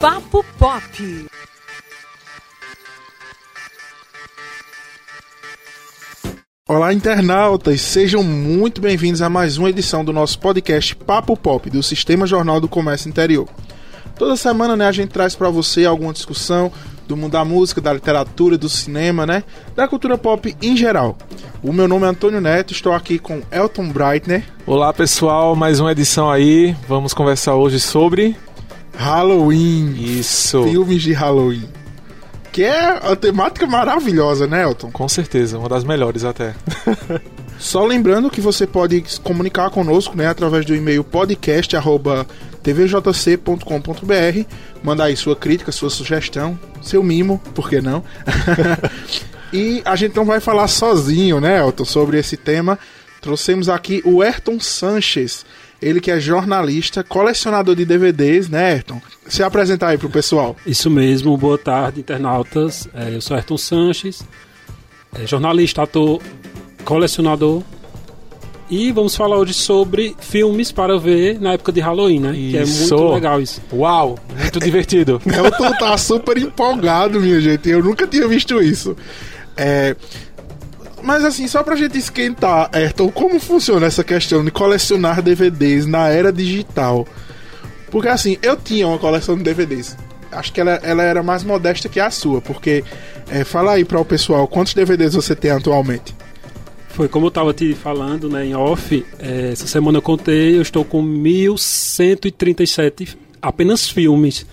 Papo Pop. Olá, internautas! Sejam muito bem-vindos a mais uma edição do nosso podcast Papo Pop, do Sistema Jornal do Comércio Interior. Toda semana né, a gente traz para você alguma discussão do mundo da música, da literatura, do cinema, né? Da cultura pop em geral. O meu nome é Antônio Neto, estou aqui com Elton Breitner. Olá pessoal, mais uma edição aí. Vamos conversar hoje sobre Halloween. Isso. Filmes de Halloween. Que é uma temática maravilhosa, né, Elton? Com certeza, uma das melhores até. Só lembrando que você pode se comunicar conosco, né, através do e-mail podcast@tvjc.com.br, mandar aí sua crítica, sua sugestão, seu mimo, por que não? e a gente não vai falar sozinho, né, Elton, sobre esse tema. Trouxemos aqui o Ayrton Sanches, ele que é jornalista, colecionador de DVDs, né, Ayrton? Se apresentar aí pro pessoal. Isso mesmo, boa tarde, internautas. É, eu sou Ayrton Sanches, é, jornalista, ator, colecionador. E vamos falar hoje sobre filmes para ver na época de Halloween, né? Que é Isso. muito legal isso. Uau, muito divertido. Elton tá super empolgado, minha gente. Eu nunca tinha visto isso. É... Mas assim, só pra gente esquentar, Ayrton, como funciona essa questão de colecionar DVDs na era digital? Porque assim, eu tinha uma coleção de DVDs. Acho que ela, ela era mais modesta que a sua, porque é, fala aí para o pessoal quantos DVDs você tem atualmente. Foi como eu tava te falando, né, em off, é, essa semana eu contei, eu estou com 1137 apenas filmes.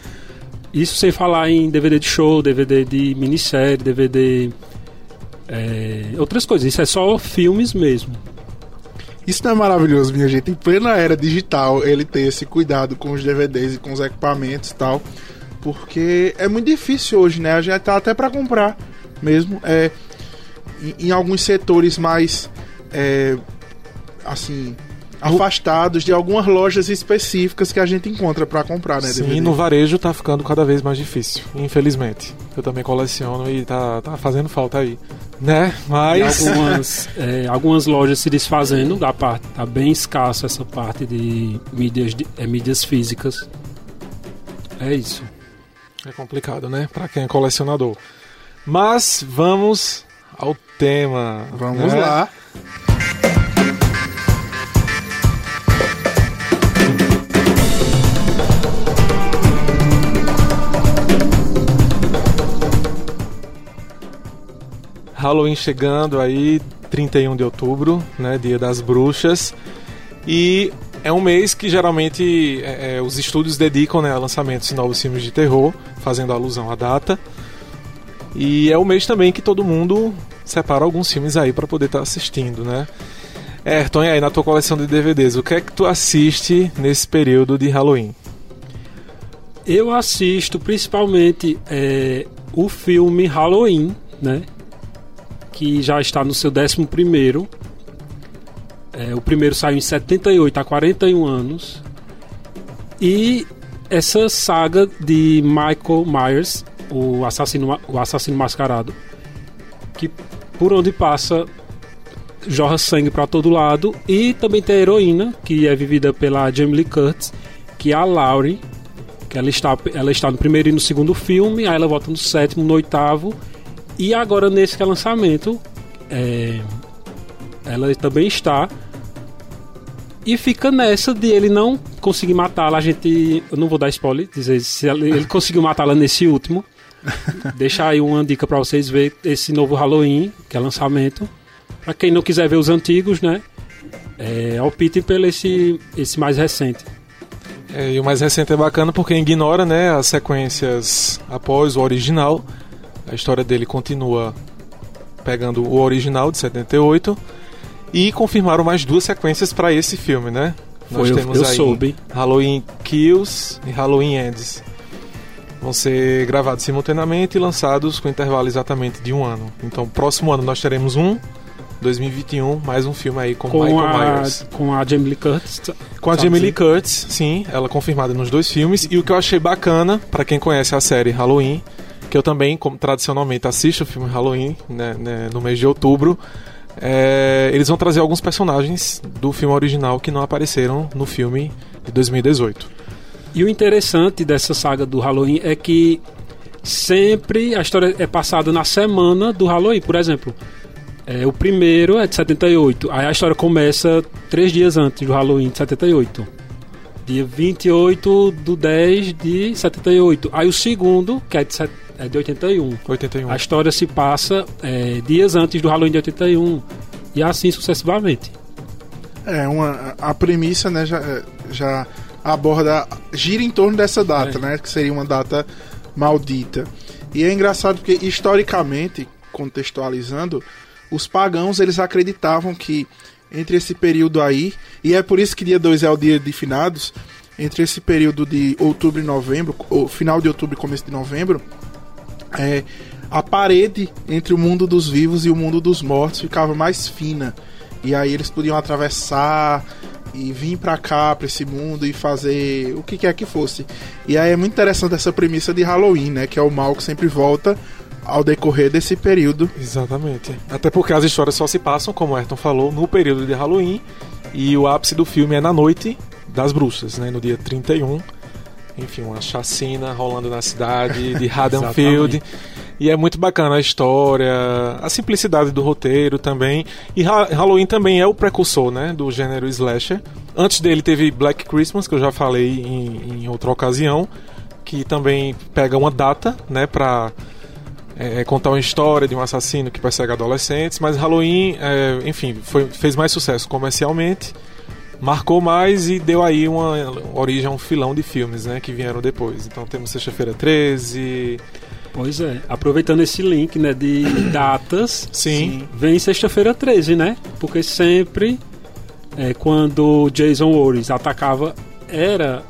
Isso sem falar em DVD de show, DVD de minissérie, DVD. É, outras coisas. Isso é só filmes mesmo. Isso não é maravilhoso, minha gente? Em plena era digital, ele ter esse cuidado com os DVDs e com os equipamentos e tal. Porque é muito difícil hoje, né? A gente tá até para comprar mesmo. É, em, em alguns setores mais. é, assim. Afastados de algumas lojas específicas que a gente encontra para comprar, né? Sim, DVD. no varejo tá ficando cada vez mais difícil, infelizmente. Eu também coleciono e tá, tá fazendo falta aí. Né? E Mas. algumas, é, algumas lojas se desfazendo da parte. Tá bem escasso essa parte de mídias, de- é, mídias físicas. É isso. É complicado, né? Pra quem é colecionador. Mas vamos ao tema. Vamos né? lá. Halloween chegando aí, 31 de outubro, né, Dia das Bruxas. E é um mês que geralmente é, é, os estúdios dedicam né, a lançamentos de novos filmes de terror, fazendo alusão à data. E é o mês também que todo mundo separa alguns filmes aí para poder estar assistindo, né? Ayrton, e aí na tua coleção de DVDs, o que é que tu assiste nesse período de Halloween? Eu assisto principalmente é, o filme Halloween, né? Que já está no seu 11 primeiro. É, o primeiro saiu em 78, há 41 anos. E essa saga de Michael Myers, o assassino, o assassino mascarado, que por onde passa jorra sangue para todo lado. E também tem a heroína, que é vivida pela Jamie Lee Curtis, que é a Laurie, que ela está, ela está no primeiro e no segundo filme, aí ela volta no sétimo, no oitavo, e agora nesse que é lançamento, é, ela também está. E fica nessa de ele não conseguir matá-la. A gente. Eu não vou dar spoiler, dizer se ele conseguiu matá-la nesse último. Deixar aí uma dica pra vocês ver esse novo Halloween, que é lançamento. Pra quem não quiser ver os antigos, né? É, optem pelo esse, esse mais recente. É, e o mais recente é bacana porque ignora né, as sequências após o original. A história dele continua pegando o original de 78 e confirmaram mais duas sequências para esse filme, né? Foi, eu, eu soube. Halloween Kills e Halloween Ends. Vão ser gravados simultaneamente e lançados com intervalo exatamente de um ano. Então, próximo ano nós teremos um, 2021, mais um filme aí com, Com Michael a, Myers. com a Jamie Lee Curtis. Com a Jamie Lee. Curtis, sim, ela confirmada nos dois filmes. E o que eu achei bacana, pra quem conhece a série Halloween, eu também, como tradicionalmente, assisto o filme Halloween né, né, no mês de outubro, é, eles vão trazer alguns personagens do filme original que não apareceram no filme de 2018. E o interessante dessa saga do Halloween é que sempre a história é passada na semana do Halloween. Por exemplo, é, o primeiro é de 78. Aí a história começa três dias antes do Halloween de 78. Dia 28 do 10 de 78. Aí o segundo, que é de, set- é de 81. 81. A história se passa é, dias antes do Halloween de 81. E assim sucessivamente. É, uma, a premissa, né, já, já aborda, gira em torno dessa data, É. né, que seria uma data maldita. E é engraçado porque, historicamente, contextualizando, os pagãos, eles acreditavam que entre esse período aí, e é por isso que dia 2 é o dia de finados, entre esse período de outubro e novembro, ou final de outubro e começo de novembro, é, a parede entre o mundo dos vivos e o mundo dos mortos ficava mais fina. E aí eles podiam atravessar e vir pra cá, pra esse mundo e fazer o que quer que fosse. E aí é muito interessante essa premissa de Halloween, né? Que é o mal que sempre volta ao decorrer desse período. Exatamente. Até porque as histórias só se passam, como o Ayrton falou, no período de Halloween. E o ápice do filme é na noite das bruxas, né? No dia 31. Enfim, uma chacina rolando na cidade de Haddonfield. E é muito bacana a história, a simplicidade do roteiro também. E Ha- Halloween também é o precursor, né? Do gênero slasher. Antes dele teve Black Christmas, que eu já falei em, em outra ocasião. Que também pega uma data, né? Pra é, contar uma história de um assassino que persegue adolescentes, mas Halloween, é, enfim, foi- fez mais sucesso comercialmente, marcou mais e deu aí uma origem a um filão de filmes, né, que vieram depois. Então temos Sexta-feira 13, Pois é. Aproveitando esse link, né, de datas, sim, vem sexta-feira 13, né? Porque sempre é, quando Jason Voorhees atacava era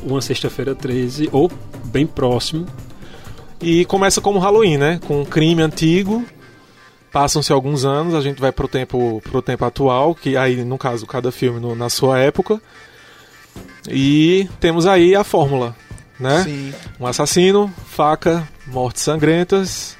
uma sexta-feira 13 ou bem próximo. e começa como Halloween, né, com um crime antigo. Passam-se alguns anos, a gente vai pro tempo pro tempo atual, que aí no caso cada filme no- na sua época. E temos aí a fórmula, né? Sim. Um assassino, faca, mortes sangrentas,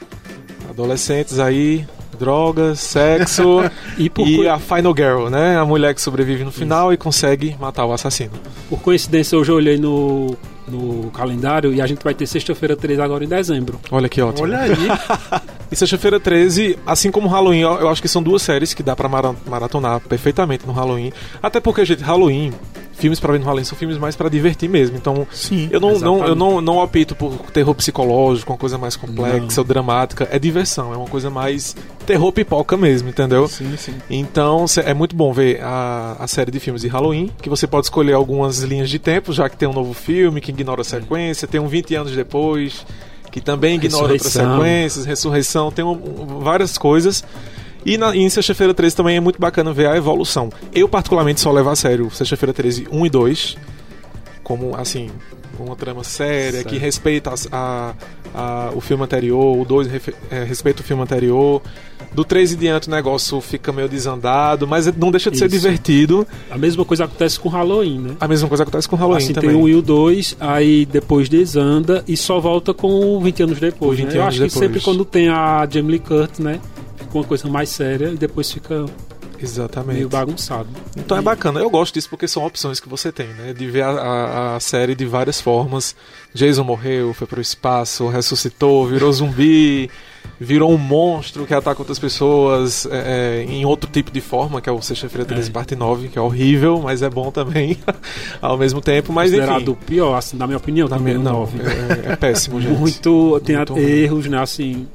adolescentes aí, drogas, sexo E por, e co- a Final Girl, né? A mulher que sobrevive no final e consegue matar o assassino. por coincidência, hoje eu olhei no, no calendário e a gente vai ter sexta-feira 13 agora em dezembro. Olha que ótimo. Olha aí. E Sexta-feira 13, assim como Halloween, eu acho que são duas séries que dá pra mara- maratonar perfeitamente no Halloween. Até porque, gente, Halloween, filmes pra ver no Halloween são filmes mais pra divertir mesmo. Então, Sim. Eu não, não, eu não, não opto por terror psicológico, uma coisa mais complexa Não. ou dramática. É diversão, é uma coisa mais terror pipoca mesmo, entendeu? Sim, sim. Então é muito bom ver a, a série de filmes de Halloween, que você pode escolher algumas linhas de tempo, já que tem um novo filme que ignora a sequência, tem um 20 anos depois, que também ignora outras sequências, ressurreição, tem um- um- várias coisas. E, na, e em Sexta-feira 13 também é muito bacana ver a evolução. Eu, particularmente, só levo a sério Sexta-feira 13 1 e 2, como, assim, uma trama séria, Certo. que respeita as- a, a- o filme anterior, o 2 refe- é, respeita o filme anterior. Do 3 em diante o negócio fica meio desandado, mas não deixa de ser Isso. divertido. A mesma coisa acontece com Halloween, né? A mesma coisa acontece com Halloween assim, também. tem o 1 e o 2, aí depois desanda e só volta com o 20 anos depois. O 20 né? Eu anos acho que depois. sempre quando tem a Jamie Lee Curtis, né? Fica uma coisa mais séria e depois fica Exatamente. meio bagunçado. Então é bacana, eu gosto disso porque são opções que você tem, né? De ver a, a- a série de várias formas. Jason morreu, foi pro espaço, ressuscitou, virou zumbi, virou um monstro que ataca outras pessoas é, é, em outro tipo de forma, que é o Sexta-feira 13, É. parte 9, que é horrível, mas é bom também ao mesmo tempo. Mas Considerado enfim. o pior, assim, na minha opinião, na também minha- o não, 9. é, é péssimo, gente. Muito, tem Muito erros, né, assim,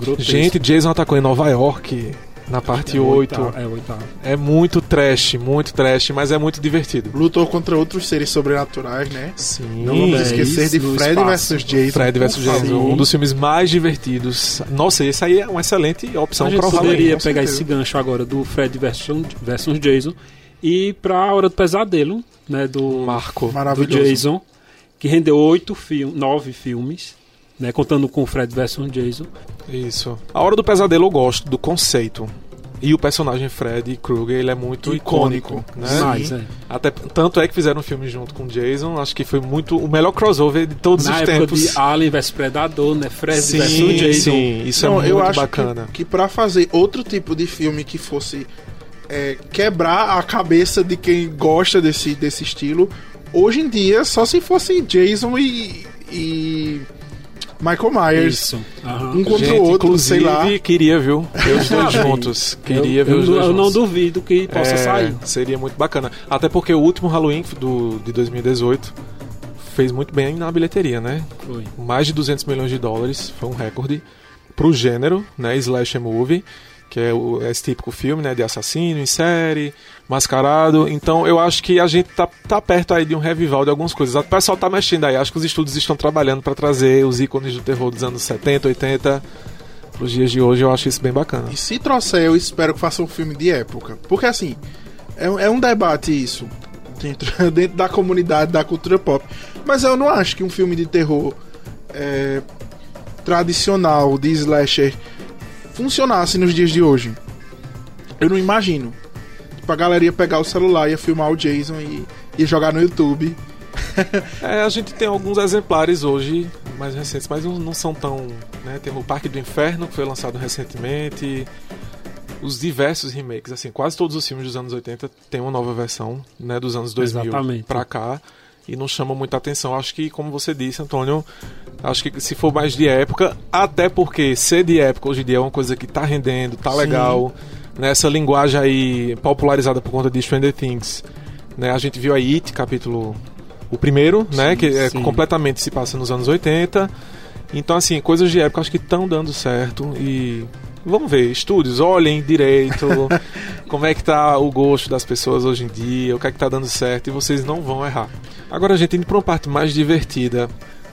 grotescos. Gente, Jason atacou em Nova York na parte é o 8. oitavo- É oitavo. É muito trash, muito trash, mas é muito divertido. Lutou contra outros seres sobrenaturais, né? Sim. Não vamos É esquecer de Fred vs Jason. Fred vs Jason, um dos filmes mais divertidos. Nossa, esse aí é uma excelente opção a gente para o Halloween. poderia pegar esse gancho agora do Fred versus, versus Jason e pra Hora do Pesadelo, né, do, Marco. do. Jason, que rendeu oito filmes, nove filmes, né, contando com o Fred versus Jason. Isso. A Hora do Pesadelo eu gosto do conceito. E o personagem Fred Krueger, ele é muito icônico, Icônico. né? É. Até tanto é que fizeram um filme junto com Jason, acho que foi muito o melhor crossover de todos Na os época tempos. de Alien vs Predador, né, Fred sim, versus Jason. sim, isso Não, é muito eu acho bacana. que, que para fazer outro tipo de filme que fosse é, quebrar a cabeça de quem gosta desse, desse estilo, hoje em dia, só se fosse Jason e. e Michael Myers. Isso. aham. Um contra Gente, o outro, inclusive, sei lá. queria, viu? Ver os dois juntos. Queria eu, ver eu, os não- dois eu não juntos. duvido que possa É, sair. Seria muito bacana. Até porque o último Halloween do, de 2018 fez muito bem na bilheteria, né? Foi. Mais de 200 milhões de dólares, foi um recorde pro gênero, né? Slasher movie, que é o, esse típico filme, né? De assassino em série, mascarado. Então eu acho que a gente tá, tá perto aí de um revival de algumas coisas. O pessoal tá mexendo aí. Acho que os estúdios estão trabalhando para trazer os ícones do terror dos anos 70, 80 pros dias de hoje. Eu acho isso bem bacana. E se trouxer, eu espero que faça um filme de época. Porque assim, é, é um debate isso. Dentro, dentro da comunidade da cultura pop. Mas eu não acho que um filme de terror é, tradicional de slasher funcionasse nos dias de hoje. Eu não imagino. Tipo, a galera ia pegar o celular, ia filmar o Jason e ia jogar no YouTube. É, a gente tem alguns exemplares hoje, mais recentes, mas não, são tão. Né? Tem o Parque do Inferno, que foi lançado recentemente. Os diversos remakes, assim, quase todos os filmes dos anos 80 têm uma nova versão, né, dos anos 2000 Exatamente. pra cá, e não chamam muita atenção. Acho que, como você disse, Antônio, acho que se for mais de época, até porque ser de época hoje em dia é uma coisa que tá rendendo, tá Sim. legal, né, essa linguagem aí popularizada por conta de Stranger Things, né, a gente viu aí It, capítulo o primeiro, né, que é sim. completamente se passa nos anos 80. Então, assim, coisas de época acho que estão dando certo e vamos ver, estúdios, olhem direito como é que tá o gosto das pessoas hoje em dia, o que é que tá dando certo e vocês não vão errar. Agora, gente, indo pra uma parte mais divertida,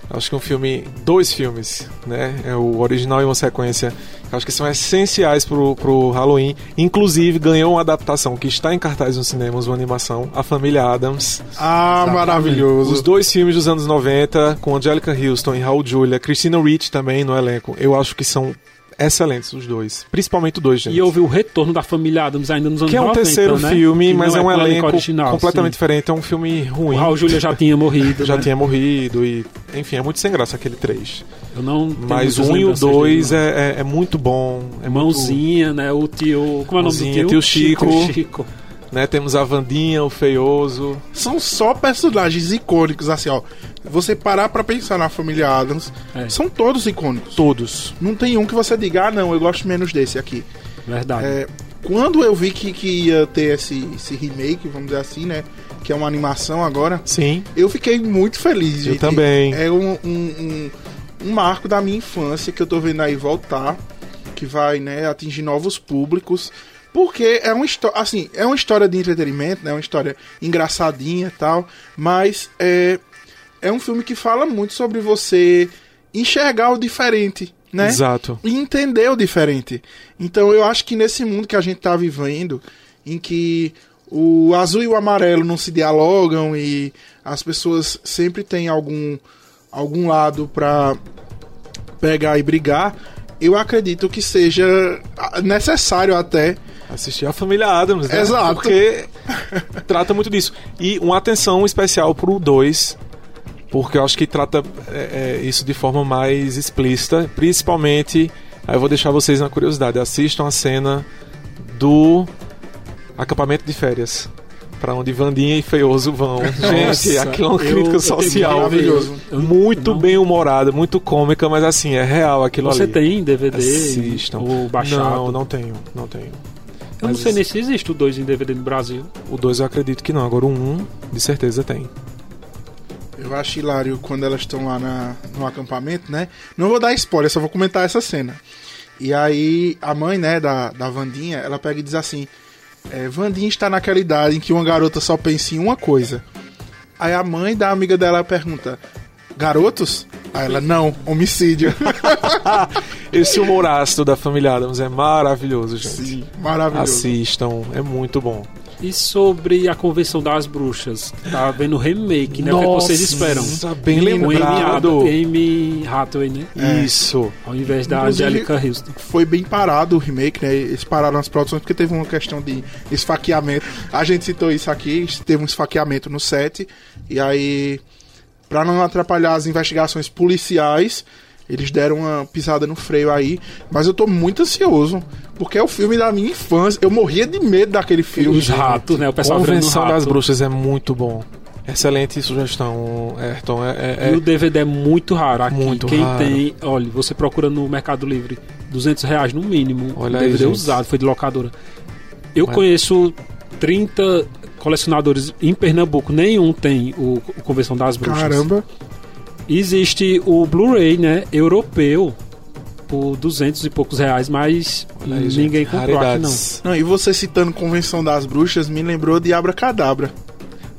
acho que um filme, dois filmes, né, é o original e uma sequência, que acho que são essenciais pro, pro Halloween, inclusive ganhou uma adaptação que está em cartaz nos cinemas, uma animação, A Família Adams. Ah, Exatamente. maravilhoso. Os dois filmes dos anos 90, com Angelica Houston e Raul Julia, Christina Ricci também no elenco, eu acho que são excelentes os dois. Principalmente os dois, gente. E houve o retorno da família Adams ainda nos anos que é um 90, terceiro né? filme, Que mas é não um o elenco original, completamente sim. diferente. É um filme ruim. O Raul Júlia já tinha morrido. já né? tinha morrido e... Enfim, é muito sem graça aquele 3. Eu não Mas o 1 e o lembranças dele, 2 não. é, é, é muito bom. É muito- Mãozinha, né? O tio. Como é o nome do Mãozinha, tio? tio Chico. Tio Chico. Né, temos a Vandinha, o Feioso. São só personagens icônicos, assim, ó. Você parar pra pensar na família Adams, É. são todos icônicos. Todos. Não tem um que você diga, ah, não, eu gosto menos desse aqui. Verdade. É, quando eu vi que, que ia ter esse, esse remake, vamos dizer assim, né? Que é uma animação agora, Sim. eu fiquei muito feliz, Eu gente. também. É um, um, um, um marco da minha infância que eu tô vendo aí voltar, que vai, né, atingir novos públicos. Porque é uma história, assim, é uma história de entretenimento, né? Uma história engraçadinha e tal, mas é, é um filme que fala muito sobre você enxergar o diferente, né? Exato. e entender o diferente. Então eu acho que nesse mundo que a gente tá vivendo, em que o azul e o amarelo não se dialogam e as pessoas sempre têm algum algum lado pra pegar e brigar, eu acredito que seja necessário até Assistir a família Adams, né? Exato. Porque trata muito disso. E uma atenção especial pro 2, porque eu acho que trata é, é, isso de forma mais explícita. Principalmente, aí eu vou deixar vocês na curiosidade, assistam a cena do acampamento de férias. Pra onde Vandinha e Feioso vão. Gente, Nossa, aquilo é uma crítica eu social. maravilhoso. Muito não- bem humorada, muito cômica, mas assim, é real aquilo Você ali. tem DVD Assistam. ou baixado? Não, não tenho, não tenho. Eu não sei nem se existe o 2 em DVD no Brasil. O 2 eu acredito que não, agora o 1 um, de certeza tem. Eu acho hilário quando elas estão lá na, no acampamento, né? Não vou dar spoiler, só vou comentar essa cena. E aí a mãe, né, da, da Vandinha, ela pega e diz assim: é, Vandinha está naquela idade em que uma garota só pensa em uma coisa. Aí a mãe da amiga dela pergunta: Garotos? Aí ela, não, homicídio. Esse humor ácido da família Adams é maravilhoso, gente. Sim, maravilhoso. Assistam, é muito bom. E sobre a Convenção das Bruxas? Tá vendo o remake, né? o que vocês esperam? Nossa, bem lembrado. Amy Hathaway, né? É. Isso. Ao invés da Inclusive- Angelica Houston. Foi bem parado o remake, né? Eles pararam as produções porque teve uma questão de esfaqueamento. A gente citou isso aqui, teve um esfaqueamento no set. E aí, pra não atrapalhar as investigações policiais, eles deram uma pisada no freio aí. Mas eu tô muito ansioso, porque é o filme da minha infância. Eu morria de medo daquele filme. Os ratos, né? O pessoal Convenção rato. das Bruxas é muito bom. Excelente sugestão, Ayrton. É, é, E o DVD é muito raro aqui. Muito Quem raro. tem, olha, você procura no Mercado Livre 200 reais no mínimo. Olha o aí, DVD gente. usado, foi de locadora. Eu Mas- conheço 30 colecionadores em Pernambuco, nenhum tem o, o Convenção das Bruxas. Caramba. Existe o Blu-ray, né, europeu, por 200 e poucos reais, mas aí, ninguém gente, comprou aqui não. raridades. Não, e você citando Convenção das Bruxas me lembrou de Abracadabra.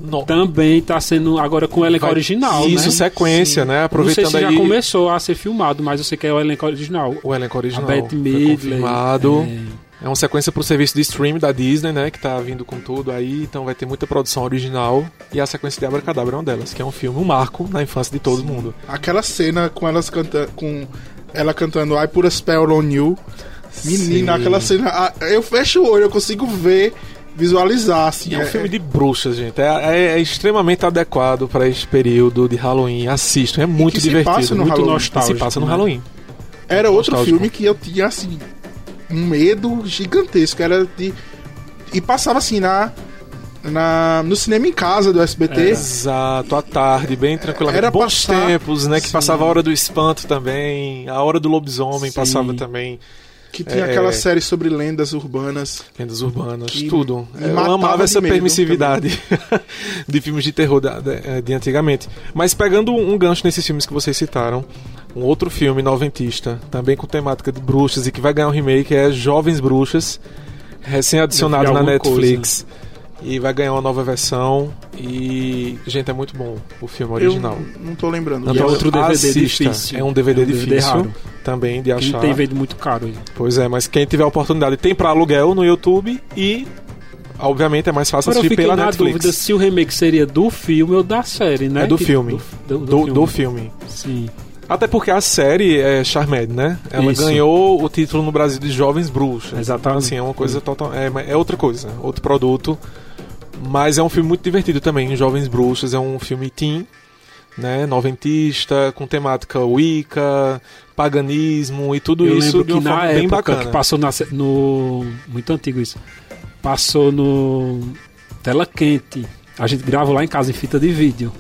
No- Também tá sendo agora com o elenco Vai- original, Isso, né? sequência, Sim. né? Não sei Aproveitando se já aí começou a ser filmado, mas eu sei que é o elenco original. o elenco original. a Bette foi Midler. confirmado. é, É uma sequência pro serviço de stream da Disney, né? Que tá vindo com tudo aí, então vai ter muita produção original. E a sequência de Abracadabra é uma delas, que é um filme, um marco na infância de todo mundo. Aquela cena com elas cantando. com ela cantando I Put a Spell on You. Menina, Sim. aquela cena. Eu fecho o olho, eu consigo ver, visualizar, assim. É um filme de bruxas, gente. É, é- é extremamente adequado para esse período de Halloween. Assistam, é muito divertido. passa no muito Halloween. nostálgico. Se passa no né? Halloween. Era outro filme que eu tinha, assim, um medo gigantesco. Era de. E passava assim na. na no cinema em casa do SBT. Exato, à tarde, bem tranquilamente. Era Bons passar- tempos, né? Que Sim. passava a hora do espanto também, a hora do lobisomem Sim. passava também, Que tinha É. aquela série sobre lendas urbanas. lendas urbanas, Que tudo. Eu amava de essa permissividade de filmes de terror da- da- de antigamente. Mas pegando um gancho nesses filmes que vocês citaram, um outro filme noventista, também com temática de bruxas e que vai ganhar um remake é Jovens Bruxas, recém-adicionado na Netflix. E vai ganhar uma nova versão. E, gente, é muito bom o filme original. Eu não tô lembrando. Não, é outro DVD assista. difícil. É um DVD É um DVD difícil raro. Também de achar. tem vendido muito caro. aí. Pois é, mas quem tiver a oportunidade tem pra aluguel no YouTube e obviamente é mais fácil Agora assistir pela na Netflix. dúvida se o remake seria do filme ou da série, né? É do Que- filme. Do, do, do, filme. do filme. Sim. Até porque a série é Charmed, né? Ela Isso. ganhou o título no Brasil de Jovens Bruxas. Exatamente. Assim, é uma coisa total. É, é outra coisa, outro produto. Mas é um filme muito divertido também. Jovens Bruxas é um filme teen, né? Noventista, com temática Wicca, paganismo e tudo Eu isso lembro que na época bem bacana. que passou na, no... Muito antigo isso. Passou no... Tela Quente. A gente gravou lá em casa em fita de vídeo.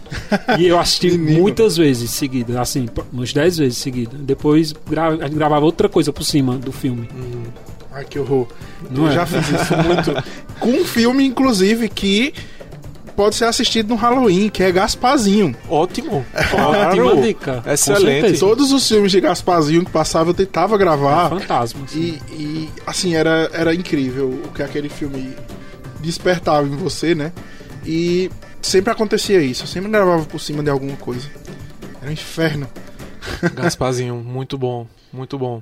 E eu assisti muitas vezes seguidas, assim, uns 10 vezes seguidas. Depois gra... a gente gravava outra coisa por cima do filme. Hum, Ai, que horror. Não eu é? já fiz isso muito. Com um filme, inclusive, que pode ser assistido no Halloween, que é Gasparzinho. ótimo. Ótima dica. Excelente. Todos os filmes de Gasparzinho que passavam, eu tentava gravar. Fantasma. assim. E, e, assim, era, era incrível o que aquele filme despertava em você, né? E sempre acontecia isso. Eu sempre gravava por cima de alguma coisa. Era um inferno. Gasparzinho, muito bom, muito bom.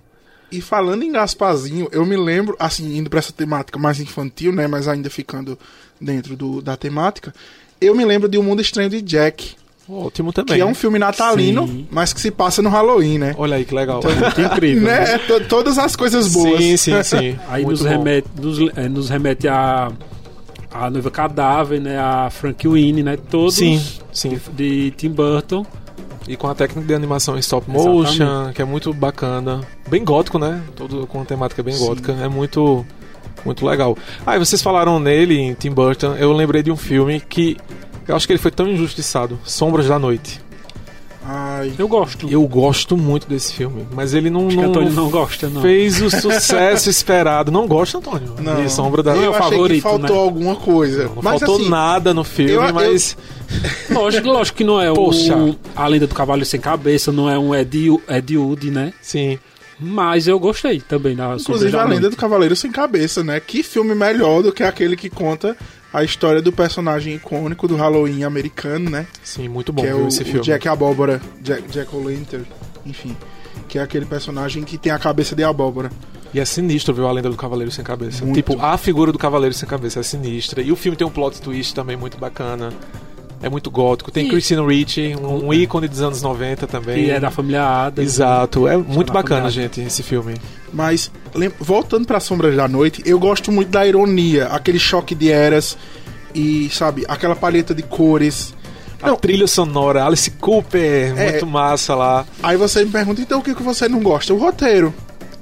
E falando em Gasparzinho, eu me lembro, assim, indo pra essa temática mais infantil, né? Mas ainda ficando dentro do, da temática. Eu me lembro de O Mundo Estranho de Jack, Ótimo também. que é um filme natalino, Sim. mas que se passa no Halloween, né? Olha aí que legal. Muito incrível. né? Né? É to- todas as coisas boas. Sim, sim, sim. Aí Muito nos bom. remete, nos, eh, nos remete a a noiva cadáver, né? A Frank Winnie, né? Todos Sim, sim. de, de Tim Burton. E com a técnica de animação em stop motion, que é muito bacana. Bem gótico, né? Todo com uma temática bem Sim. gótica. É muito muito legal. Ah, e vocês falaram nele, em Tim Burton, eu lembrei de um filme que eu acho que ele foi tão injustiçado, Sombras da Noite. Ai, Eu gosto. Eu gosto muito desse filme, mas ele não, Acho não Antônio não gosta, não. fez o sucesso esperado. Não gosta, Antônio? não. De Sombra da Não é eu o achei favorito, que faltou né? alguma coisa. Não mas faltou assim, nada no filme, eu- eu- mas Lógico, lógico que não é Poxa. o A Lenda do Cavalo Sem Cabeça, não é um Ed, Wood, né? sim. Mas eu gostei também da Inclusive a lenda do Cavaleiro Sem Cabeça, né? Que filme melhor do que aquele que conta a história do personagem icônico do Halloween americano, né? Sim, muito bom que é o, esse o filme. Jack Abóbora, Jack, Jack O'Lantern, enfim. Que é aquele personagem que tem a cabeça de abóbora. E é sinistro, viu, a lenda do Cavaleiro Sem Cabeça. Muito. Tipo, a figura do Cavaleiro Sem Cabeça é sinistra. E o filme tem um plot twist também muito bacana. É muito gótico. Tem E- Christina Ricci, um, um ícone dos anos 90 também. Que é da família Adams. Exato. É muito bacana, gente, esse filme. Mas, voltando pra Sombras da Noite, eu gosto muito da ironia, aquele choque de eras e, sabe, aquela paleta de cores. A Não. trilha sonora, Alice Cooper, É. muito massa lá. Aí você me pergunta, então o que, que você não gosta? O roteiro.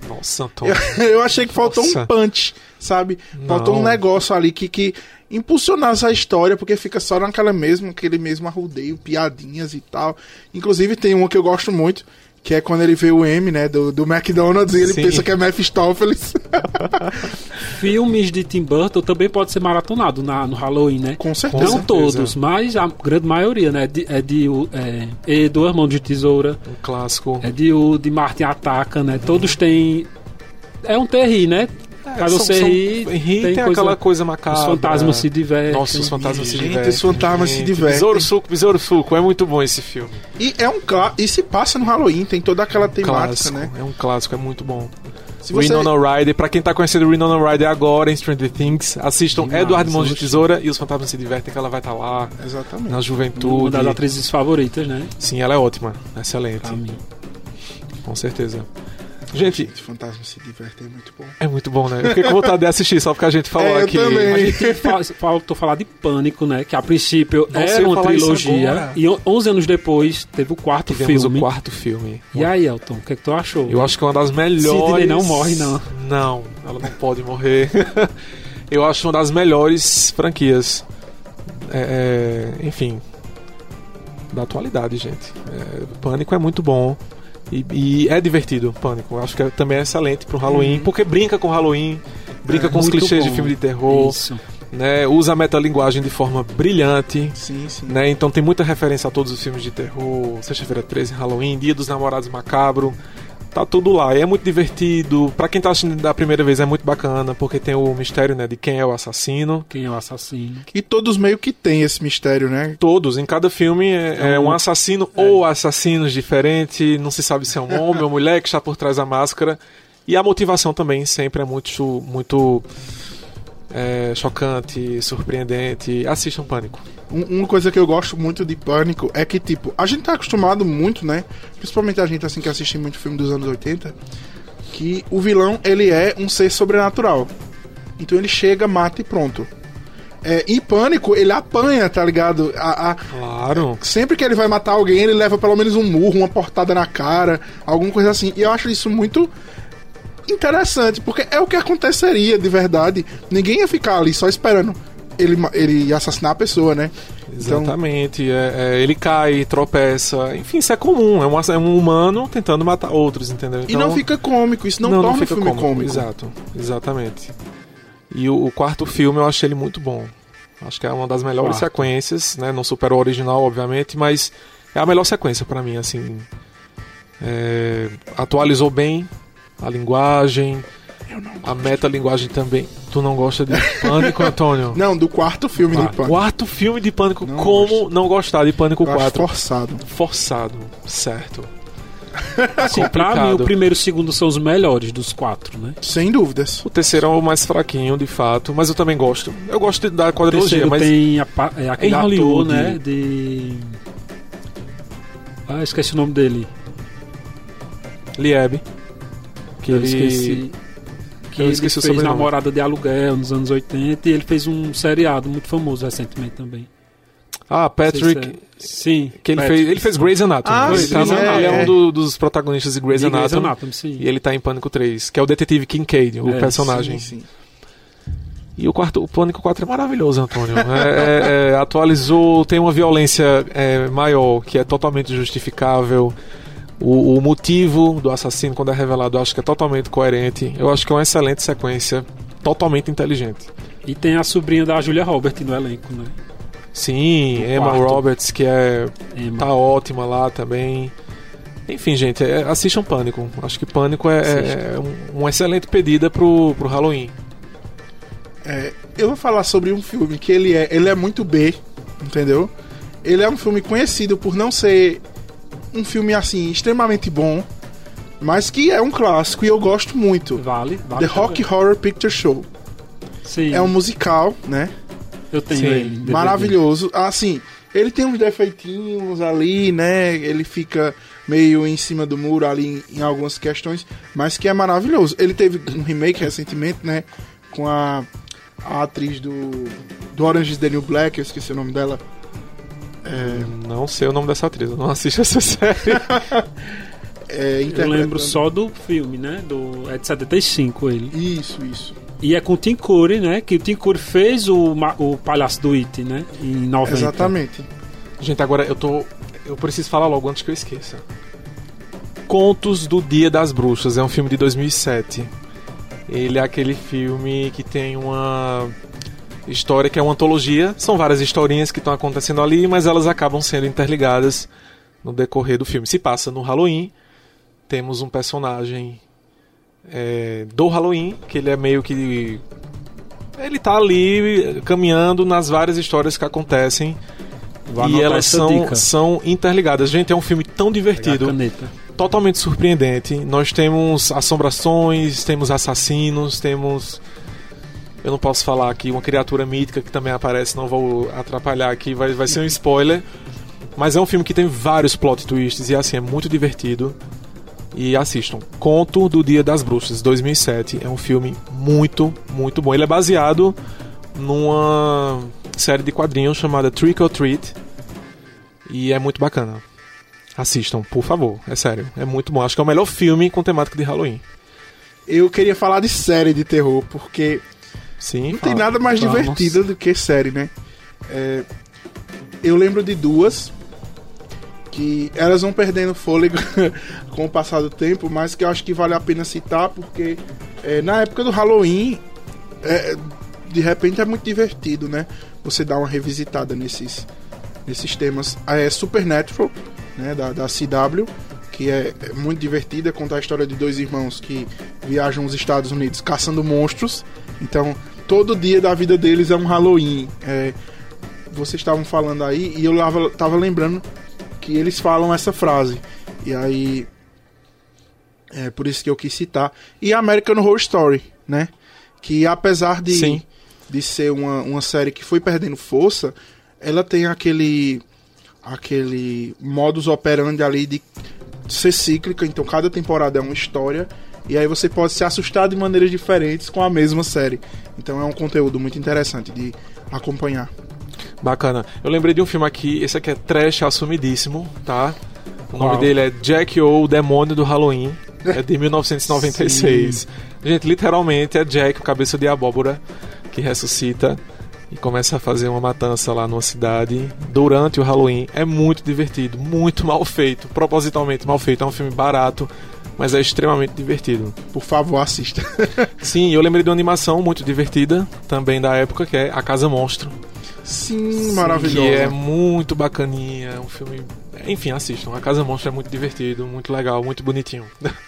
Nossa, Antônio. Eu, eu achei que faltou Nossa. um punch, sabe? Faltou um Não. negócio ali que, que impulsionar essa história, porque fica só naquela mesma, aquele mesmo arrudeio, piadinhas e tal. Inclusive tem uma que eu gosto muito, que é quando ele vê o M, né, do, do McDonald's, e ele Sim. pensa que é Mephistopheles. Filmes de Tim Burton também pode ser maratonado na, no Halloween, né? Com certeza. Não certeza. todos, mas a grande maioria, né? De- É de, é, e do Irmão de Tesoura, Um clássico. é de o de Martin Ataca, né? Todos têm. É um terri, né? São- você são- rir tem tem, coisa- aquela coisa macabra. Os fantasmas se divertem. Nossa, os fantasmas se Gente, divertem. os fantasmas se gente. divertem. Besouro Suco, Besouro Suco. É muito bom esse filme. E é um e se passa no Halloween, tem toda aquela temática, clássico. né? É um clássico, é muito bom. Se você Winona Ryder, pra quem tá conhecendo Winona Ryder agora em Stranger Things, assistam Demais, Eduardo Mãos de. Tesoura e os fantasmas se divertem, que ela vai estar lá Exatamente. na Uma juventude. das atrizes favoritas, né? Sim, ela é ótima, excelente, Pra mim. com certeza. Gente, Os fantasmas se divertem, é muito bom. é muito bom, né? Eu fiquei com vontade de assistir, só porque a gente falou É, eu aqui. também. A gente fa- faltou falar de Pânico, né? Que a princípio Nossa, eu era uma trilogia. E on- 11 anos depois teve o quarto Tivemos filme. o quarto filme. E aí, Elton, o que, é que tu achou? Eu acho que é uma das melhores. Sidney não morre, não. Não, ela não pode morrer. eu acho uma das melhores franquias. É, é, enfim. Da atualidade, gente. É, Pânico é muito bom. E, e é divertido, Pânico. Acho que é- também é excelente pro Halloween, porque brinca com Halloween, brinca É, com os clichês de bom. filme de terror, Isso. né? Usa a metalinguagem de forma brilhante. Sim, sim. Né? Então tem muita referência a todos os filmes de terror, Sexta-feira 13, Halloween, Dia dos Namorados Macabro. Tá tudo lá. E é muito divertido. Pra quem tá assistindo da primeira vez é muito bacana, porque tem o mistério, né, de quem é o assassino. Quem é o assassino? E todos meio que tem esse mistério, né? Todos, em cada filme é, é um assassino É. ou assassinos diferente, não se sabe se é um homem ou mulher que está por trás da máscara. E a motivação também sempre é muito muito é, chocante, surpreendente. Assistam Pânico. Um- uma coisa que eu gosto muito de Pânico é que, tipo, a gente tá acostumado muito, né? Principalmente a gente, assim, que assiste muito filme dos anos 80, que o vilão, ele é um ser sobrenatural. Então ele chega, mata e pronto. É, em Pânico, ele apanha, tá ligado? A, a- Claro. sempre que ele vai matar alguém, ele leva pelo menos um murro, uma portada na cara, alguma coisa assim. E eu acho isso muito interessante, porque é o que aconteceria de verdade. Ninguém ia ficar ali só esperando ele, ele assassinar a pessoa, né? Então, Exatamente. é- é, ele cai, tropeça. Enfim, isso é comum. É um, é um humano tentando matar outros, entendeu? e não fica cômico, isso não, torna o filme cômico. Exato, exatamente. E o, o quarto filme eu achei ele muito bom. Acho que é uma das melhores Quarto. sequências, né? Não supera o original, obviamente, mas é a melhor sequência pra mim, assim. É, atualizou bem a linguagem, a metalinguagem também. Tu não gosta de Pânico, Antônio? Não, do quarto filme Quarto. de Pânico. Quarto filme de Pânico, Não como gosto. não gostar de Pânico Eu acho 4? forçado. Forçado, certo. Assim, pra mim, o primeiro e o segundo são os melhores dos quatro, né? Sem dúvidas. O terceiro é o mais fraquinho, de fato, mas eu também gosto. Eu gosto da quadrilogia, mas tem a, é, aquele Em ator, Hollywood. né? De. Ah, esqueci o nome dele. Lieb. Que Eu ele... esqueci. Que Eu ele esqueci o fez. Namorada de Aluguel nos anos 80 e ele fez um seriado muito famoso recentemente também. Ah, sei se Patrick. é- Sim. Que ele Patrick. fez, ele fez Grey's Anatomy. Ah, ele, sim, tá no- é, ele é um do- dos protagonistas de Grey's De Grey's Anatomy. Anatomy, sim. E ele tá em Pânico 3, que é o detetive Kincaid, o É, personagem. Sim, sim. E o, quarto, o Pânico 4 é maravilhoso, Antônio. É, é, é, atualizou, tem uma violência é, maior, que é totalmente justificável. O, o motivo do assassino, quando é revelado, eu acho que é totalmente coerente. Eu acho que é uma excelente sequência, totalmente inteligente. E tem a sobrinha da Julia Roberts no elenco, né? Sim, Emma quarto. Roberts, que é Emma. tá ótima lá também. Enfim, gente, é, assistam Pânico. Acho que Pânico é, é um, uma excelente pedida pro, pro Halloween. É, eu vou falar sobre um filme que ele é, ele é muito B, entendeu? Ele é um filme conhecido por não ser um filme assim extremamente bom, mas que é um clássico e eu gosto muito. Vale, vale. The Rock Horror Picture Show. Sim, É um musical, né? eu tenho Sim, ele. Maravilhoso. Assim, ele tem uns defeitinhos ali, né? Ele fica meio em cima do muro ali em, em algumas questões, mas que é maravilhoso. Ele teve um remake recentemente, né? Com a, a atriz do, do Orange is the New Black, eu esqueci o nome dela. É, Não sei o nome dessa atriz, eu não assisto essa série. é, Eu interpretando- lembro só do filme, né? Do, é de 75 ele. Isso, isso. E é com o Tim Curry, né? Que o Tim Curry fez o, o Palhaço do It, né? Em 90. Exatamente. Gente, agora eu tô. Eu preciso falar logo antes que eu esqueça. Contos do Dia das Bruxas é um filme de 2007. Ele é aquele filme que tem uma história que é uma antologia. São várias historinhas que estão acontecendo ali, mas elas acabam sendo interligadas no decorrer do filme. Se passa no Halloween. Temos um personagem é, do Halloween, que ele é meio que. Ele tá ali caminhando nas várias histórias que acontecem e elas são, dica. são interligadas. Gente, é um filme tão divertido, totalmente surpreendente. Nós temos assombrações, temos assassinos, temos. Eu não posso falar aqui uma criatura mítica que também aparece, não vou atrapalhar aqui, vai, vai ser um spoiler. Mas é um filme que tem vários plot twists e assim é muito divertido. E assistam. Conto do Dia das Bruxas, 2007. É um filme muito, muito bom. Ele é baseado numa série de quadrinhos chamada Trick or Treat. E é muito bacana. Assistam, por favor. É sério. É muito bom. Acho que é o melhor filme com temática de Halloween. Eu queria falar de série de terror, porque Sim. não tem fala. nada mais Vamos. divertido do que série, né? É, eu lembro de duas que elas vão perdendo fôlego com o passar do tempo, mas que eu acho que vale a pena citar porque é, na época do Halloween, é, de repente é muito divertido, né? Você dá uma revisitada nesses, nesses temas. É Supernatural, né? Da, da CW, que é é muito divertida, conta a história de dois irmãos que viajam aos Estados Unidos caçando monstros. Então, todo dia da vida deles é um Halloween. É, vocês estavam falando aí e eu lava- tava lembrando que eles falam essa frase. E aí. É por isso que eu quis citar. E American Horror Story, né? Que apesar de, Sim. de ser uma, uma série que foi perdendo força, ela tem aquele. aquele modus operandi ali de ser cíclica, então cada temporada é uma história. E aí você pode se assustar de maneiras diferentes com a mesma série. Então é um conteúdo muito interessante de acompanhar. Bacana. Eu lembrei de um filme aqui, esse aqui é trash assumidíssimo, tá? O nome Qual? dele é Jack O, o Demônio do Halloween. É de 1996. Gente, literalmente é Jack, o cabeça de abóbora, que ressuscita e começa a fazer uma matança lá numa cidade durante o Halloween. É muito divertido, muito mal feito, propositalmente mal feito. É um filme barato, mas é extremamente divertido. Por favor, assista. Sim, eu lembrei de uma animação muito divertida, também da época, que é A Casa Monstro. Sim, maravilhoso. Que é muito bacaninha, é um filme. Enfim, assistam. A Casa Monstro é muito divertido, muito legal, muito bonitinho.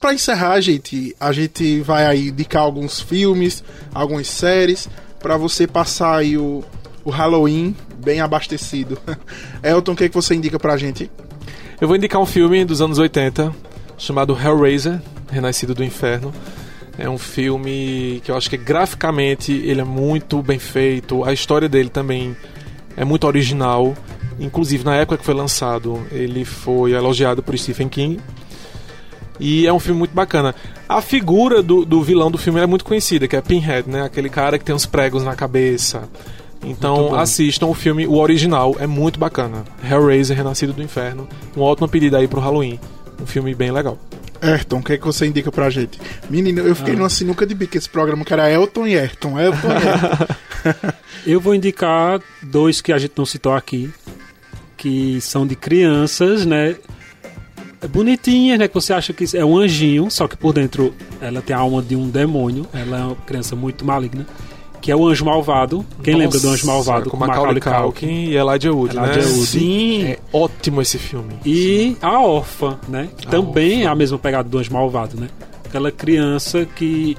Pra encerrar, gente, a gente vai aí indicar alguns filmes, algumas séries, pra você passar aí o, o Halloween bem abastecido. Elton, o que, é que você indica pra gente? Eu vou indicar um filme dos anos 80 chamado Hellraiser, Renascido do Inferno. É um filme que eu acho que graficamente ele é muito bem feito, a história dele também é muito original. Inclusive, na época que foi lançado, ele foi elogiado por Stephen King. E é um filme muito bacana. A figura do, do vilão do filme é muito conhecida, que é Pinhead, né? Aquele cara que tem uns pregos na cabeça. Então assistam o filme, o original, é muito bacana. Hellraiser, Renascido do Inferno. Uma ótima pedida aí pro Halloween. Um filme bem legal. Ayrton, o que, é que você indica pra gente? Menino, eu fiquei Ah. numa sinuca de bico esse programa que era Elton e Ayrton. Elton e Ayrton. Eu vou indicar dois que a gente não citou aqui, que são de crianças, né? Bonitinhas, né? Que você acha que é um anjinho, só que por dentro ela tem a alma de um demônio. Ela é uma criança muito maligna. Que é o Anjo Malvado. Quem lembra do Anjo Nossa, Malvado com Macaulay Culkin e Elijah Wood, Elijah né? Wood. Sim. É ótimo esse filme. E a órfã, né? Que A também órfã. é a mesma pegada do Anjo Malvado, né? Aquela criança que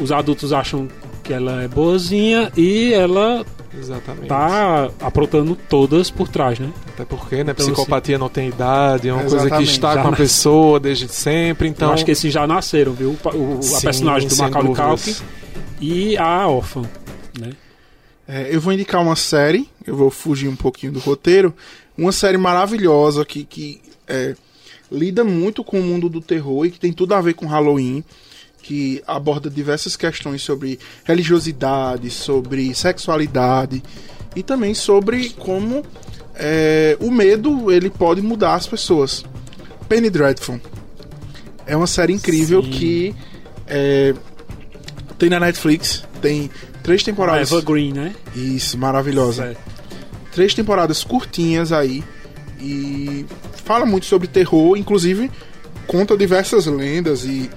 os adultos acham que ela é boazinha e ela Exatamente. tá aprontando todas por trás, né? Até porque, né? Então, Psicopatia não tem idade, é uma coisa que está Já com a na- pessoa desde sempre, então. Eu acho que esses já nasceram, viu? O, o- a Sim, personagem do Macaulay. Culkin e a órfã, né? É, eu vou indicar uma série, eu vou fugir um pouquinho do roteiro. Uma série maravilhosa que, que é, lida muito com o mundo do terror e que tem tudo a ver com Halloween. Que aborda diversas questões sobre religiosidade, sobre sexualidade e também sobre como é, o medo ele pode mudar as pessoas. Penny Dreadful. É uma série incrível Sim. que é, tem na Netflix. Tem três temporadas. Evergreen, né? Isso, maravilhosa. Certo. Três temporadas curtinhas aí. E fala muito sobre terror, inclusive conta diversas lendas e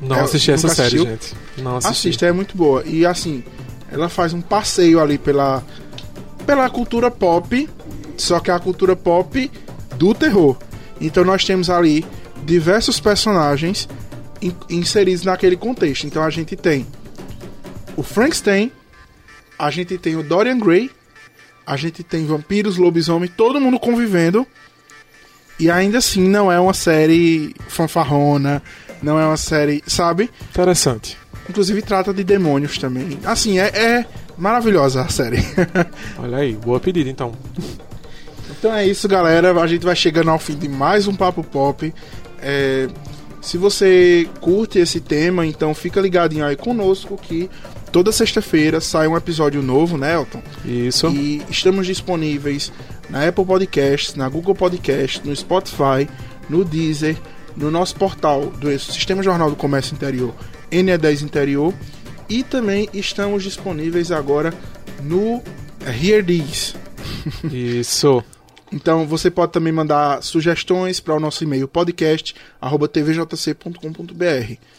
Não É, assisti essa nunca série, assistiu? gente. Não assisti. assista, é muito boa. E assim, ela faz um passeio ali pela, pela cultura pop, só que é a cultura pop do terror. Então nós temos ali diversos personagens in- inseridos naquele contexto. Então a gente tem o Frankenstein, a gente tem o Dorian Gray, a gente tem vampiros, lobisomem, todo mundo convivendo. E ainda assim não é uma série fanfarrona, não é uma série, sabe? Interessante. Inclusive trata de demônios também. Assim, é, é maravilhosa a série. Olha aí, boa pedida então. então é isso, galera. A gente vai chegando ao fim de mais um Papo Pop. É, se você curte esse tema, então fica ligadinho aí conosco que toda sexta-feira sai um episódio novo, né, Elton? Isso. E estamos disponíveis na Apple Podcasts, na Google Podcasts, no Spotify, no Deezer, no nosso portal do Sistema Jornal do Comércio Interior, NE10 Interior, e também estamos disponíveis agora no Here This. Isso. Então você pode também mandar sugestões para o nosso e-mail podcast@tvjc.com.br.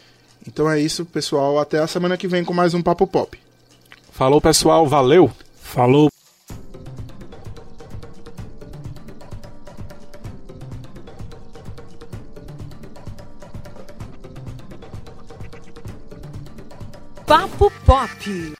Então é isso, pessoal. Até a semana que vem com mais um Papo Pop. Falou, pessoal. Valeu. Falou. Papo Pop.